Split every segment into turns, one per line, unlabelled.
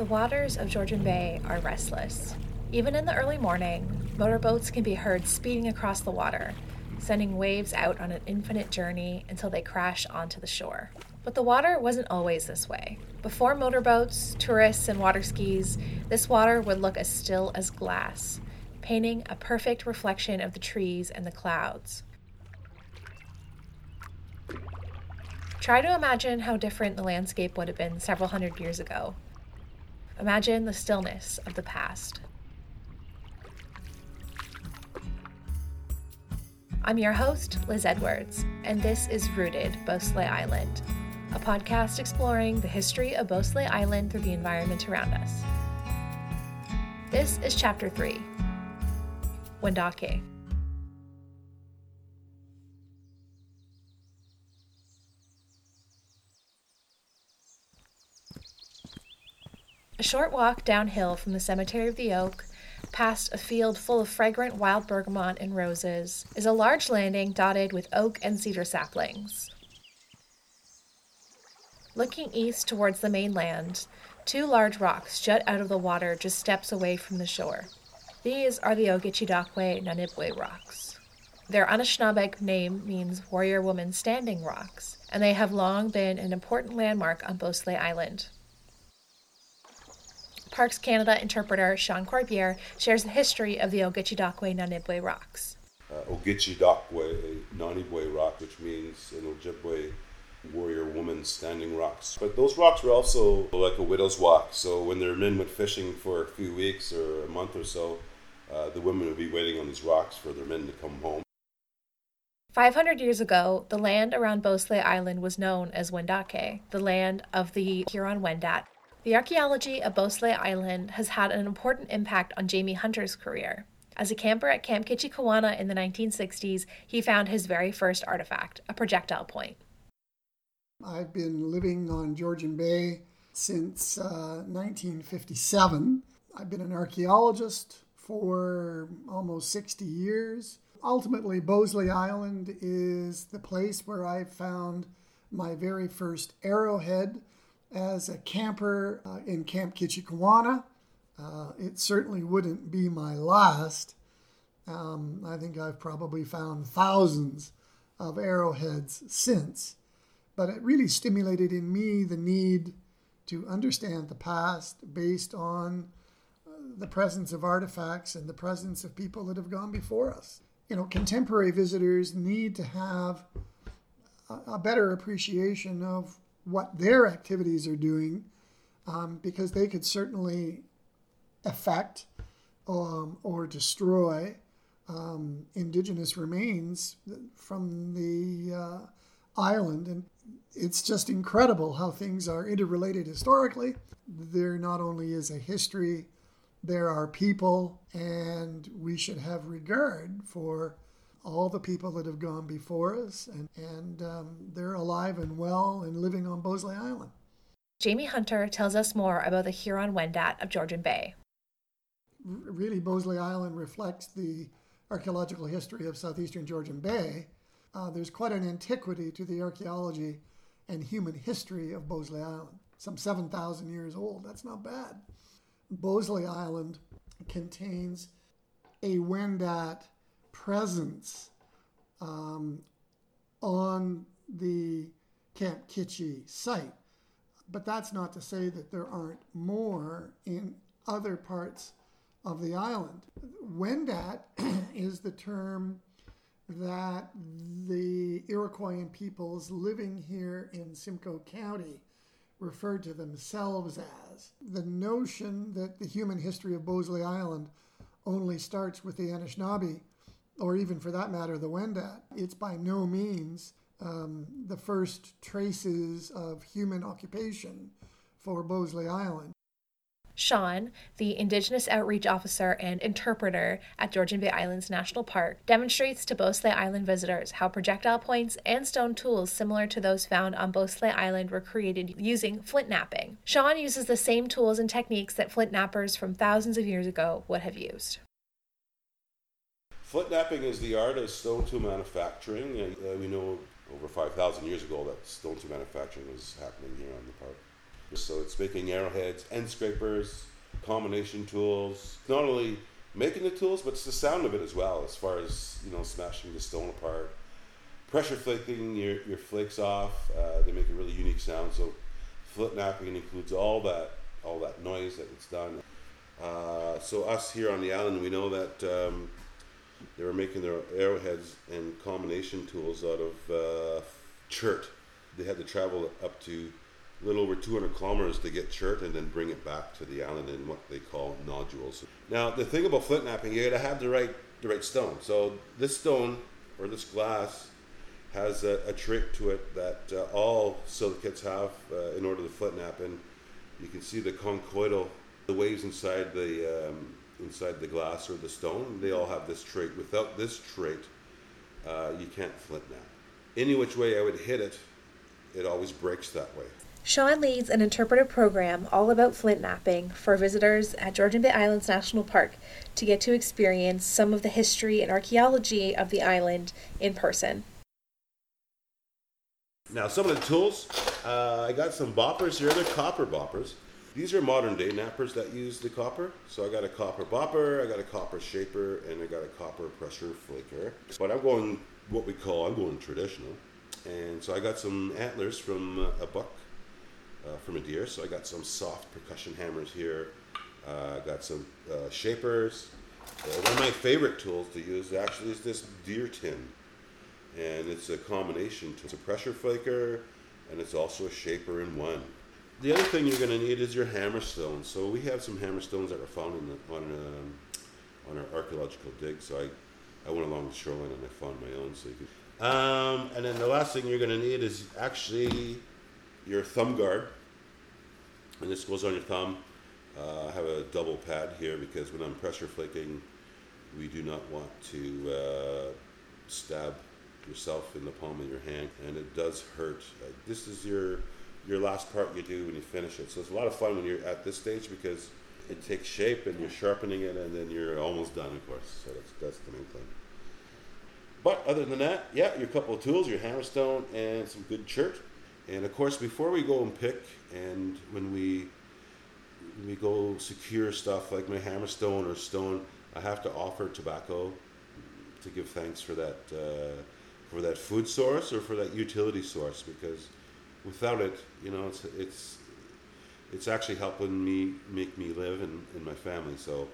The waters of Georgian Bay are restless. Even in the early morning, motorboats can be heard speeding across the water, sending waves out on an infinite journey until they crash onto the shore. But the water wasn't always this way. Before motorboats, tourists, and water skis, this water would look as still as glass, painting a perfect reflection of the trees and the clouds. Try to imagine how different the landscape would have been several hundred years ago. Imagine the stillness of the past. I'm your host, Liz Edwards, and this is Rooted, Beausoleil Island, a podcast exploring the history of Beausoleil Island through the environment around us. This is Chapter 3 Wendake. A short walk downhill from the Cemetery of the Oak, past a field full of fragrant wild bergamot and roses, is a large landing dotted with oak and cedar saplings. Looking east towards the mainland, two large rocks jut out of the water just steps away from the shore. These are the Ogichidakwe Nanibwe rocks. Their Anishinaabeg name means warrior woman standing rocks, and they have long been an important landmark on Beausoleil Island. Parks Canada interpreter Shawn Corbiere shares the history of the Ogichidakwe Nanibwe rocks.
Uh, Nanibwe rock, which means in Ojibwe, warrior woman standing rocks. But those rocks were also like a widow's walk. So when their men went fishing for a few weeks or a month or so, uh, the women would be waiting on these rocks for their men to come home.
500 years ago, the land around Beausoleil Island was known as Wendake, the land of the Huron Wendat. The archaeology of Beausoleil Island has had an important impact on Jamie Hunter's career. As a camper at Camp Kitchikewana in the 1960s, he found his very first artifact, a projectile point.
I've been living on Georgian Bay since uh, 1957. I've been an archaeologist for almost 60 years. Ultimately, Beausoleil Island is the place where I found my very first arrowhead as a camper uh, in Camp Kitchikewana. Uh, it certainly wouldn't be my last. Um, I think I've probably found thousands of arrowheads since, but it really stimulated in me the need to understand the past based on uh, the presence of artifacts and the presence of people that have gone before us. You know, contemporary visitors need to have a, a better appreciation of what their activities are doing um, because they could certainly affect um, or destroy um, indigenous remains from the uh, island. And it's just incredible how things are interrelated historically. There not only is a history, there are people, and we should have regard for all the people that have gone before us, and, and um, they're alive and well and living on Beausoleil Island.
Jamie Hunter tells us more about the Huron Wendat of Georgian Bay.
Really, Beausoleil Island reflects the archaeological history of southeastern Georgian Bay. Uh, there's quite an antiquity to the archaeology and human history of Beausoleil Island. Some 7,000 years old. That's not bad. Beausoleil Island contains a Wendat presence um, on the Camp Kitchi site. But that's not to say that there aren't more in other parts of the island. Wendat is the term that the Iroquoian peoples living here in Simcoe County referred to themselves as. The notion that the human history of Beausoleil Island only starts with the Anishinaabe or even for that matter, the Wendat, it's by no means um, the first traces of human occupation for Beausoleil Island.
Shawn, the Indigenous Outreach Officer and interpreter at Georgian Bay Islands National Park, demonstrates to Beausoleil Island visitors how projectile points and stone tools similar to those found on Beausoleil Island were created using flint knapping. Shawn uses the same tools and techniques that flint knappers from thousands of years ago would have used.
Flint knapping is the art of stone tool manufacturing, and uh, we know over 5,000 years ago that stone tool manufacturing was happening here on the park. So it's making arrowheads, end scrapers, combination tools. Not only making the tools, but it's the sound of it as well, as far as you know, smashing the stone apart. Pressure flaking your, your flakes off. Uh, they make a really unique sound. So flint knapping includes all that all that noise that it's done. Uh, so us here on the island, we know that um, they were making their arrowheads and combination tools out of uh, chert. They had to travel up to a little over 200 kilometers to get chert and then bring it back to the island in what they call nodules. Now, the thing about flint knapping, you gotta have the right the right stone. So this stone or this glass has a, a trick to it that uh, all silicates have uh, in order to flint knap. And you can see the conchoidal, the waves inside the um, inside the glass or the stone. They all have this trait. Without this trait, uh, you can't flint knap. Any which way I would hit it, it always breaks that way.
Shawn leads an interpretive program all about flint knapping for visitors at Georgian Bay Islands National Park to get to experience some of the history and archaeology of the island in person.
Now, some of the tools, uh, I got some boppers here. They're copper boppers. These are modern day knappers that use the copper. So I got a copper bopper, I got a copper shaper, and I got a copper pressure flaker. But I'm going what we call, I'm going traditional. And so I got some antlers from uh, a buck, uh, from a deer. So I got some soft percussion hammers here. Uh, got some uh, shapers. Uh, one of my favorite tools to use actually is this deer tin and it's a combination. It's a pressure flaker, and it's also a shaper in one. The other thing you're going to need is your hammerstone. So we have some hammerstones that were found in the, on um, on our archaeological dig. So I, I went along the shoreline and I found my own. So you. Um, and then the last thing you're going to need is actually your thumb guard, and this goes on your thumb. Uh, I have a double pad here because when I'm pressure flaking, we do not want to uh, stab yourself in the palm of your hand, and it does hurt. Uh, this is your your last part you do when you finish it. So it's a lot of fun when you're at this stage because it takes shape and you're sharpening it, and then you're almost done, of course. So that's that's the main thing. But other than that, yeah, your couple of tools, your hammerstone, and some good chert. And of course, before we go and pick, and when we when we go secure stuff like my hammerstone or stone, I have to offer tobacco to give thanks for that. Uh, for that food source or for that utility source because without it, you know, it's it's it's actually helping me make me live and, and my family. So,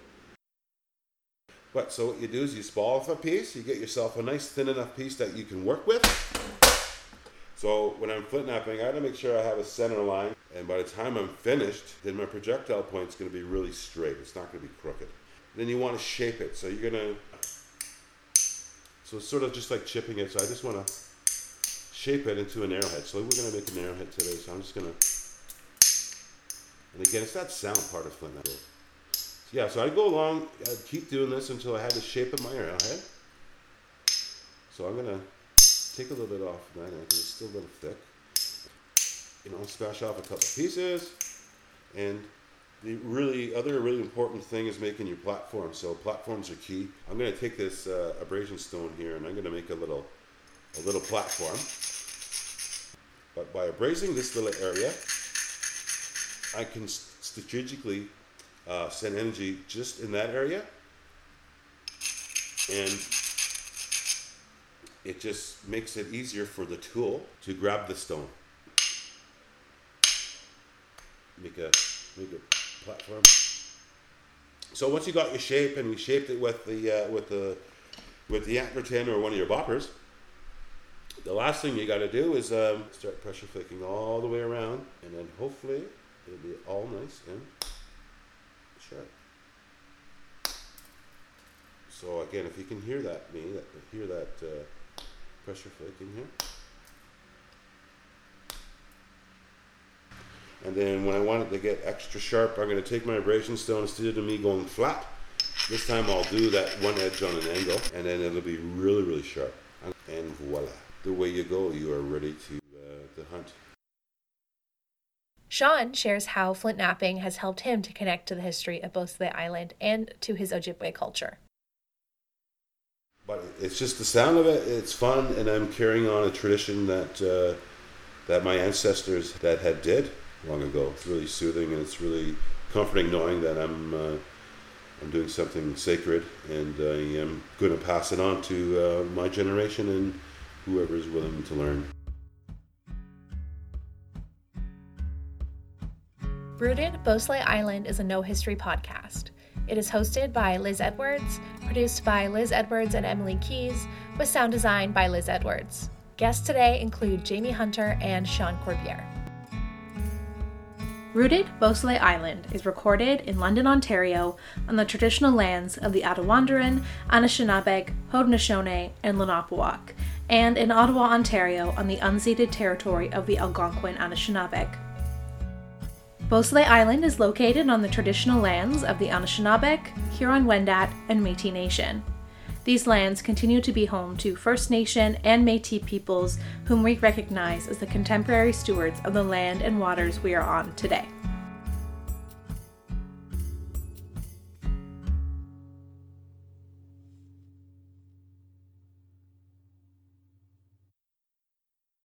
but so what you do is you spall off a piece, you get yourself a nice thin enough piece that you can work with. So when I'm flint knapping, I got to make sure I have a center line, and by the time I'm finished, then my projectile point's to be really straight. It's not to be crooked. Then you want to shape it, so you're to so it's sort of just like chipping it. So I just want to shape it into an arrowhead. So we're going to make an arrowhead today. So I'm just going to, and again, it's that sound part of flint knapping. So yeah, so I go along, I'd keep doing this until I had the shape of my arrowhead. So I'm going to take a little bit off of that because it's still a little thick. You know, smash off a couple pieces and the really other really important thing is making your platform. So platforms are key. I'm going to take this uh, abrasion stone here and I'm going to make a little a little platform. But by abrasing this little area, I can strategically uh, send energy just in that area, and it just makes it easier for the tool to grab the stone. Make a make a platform. So once you got your shape and we shaped it with the uh, with the with the antler tin or one of your boppers, the last thing you got to do is um, start pressure flicking all the way around, and then hopefully it'll be all nice and sharp. So again, if you can hear that, me hear that uh, pressure flaking here. And then when I want it to get extra sharp, I'm going to take my abrasion stone instead of me going flat. This time I'll do that one edge on an angle, and then it'll be really, really sharp. And voila, the way you go, you are ready to uh, to hunt.
Shawn shares how flint knapping has helped him to connect to the history of both the island and to his Ojibwe culture.
But it's just the sound of it. It's fun, and I'm carrying on a tradition that uh, that my ancestors that had did long ago. It's really soothing and it's really comforting knowing that I'm uh, I'm doing something sacred and I am going to pass it on to uh, my generation and whoever is willing to learn.
Rooted Beausoleil Island is a Know History podcast. It is hosted by Liz Edwards, produced by Liz Edwards and Emily Keys, with sound design by Liz Edwards. Guests today include Jamie Hunter and Shawn Corbiere. Rooted Beausoleil Island is recorded in London, Ontario, on the traditional lands of the Attawandaron, Anishinaabeg, Haudenosaunee, and Lunaapeewak, and in Ottawa, Ontario, on the unceded territory of the Algonquin Anishinaabeg. Beausoleil Island is located on the traditional lands of the Anishinaabeg, Huron-Wendat, and Métis Nation. These lands continue to be home to First Nation and Métis peoples whom we recognize as the contemporary stewards of the land and waters we are on today.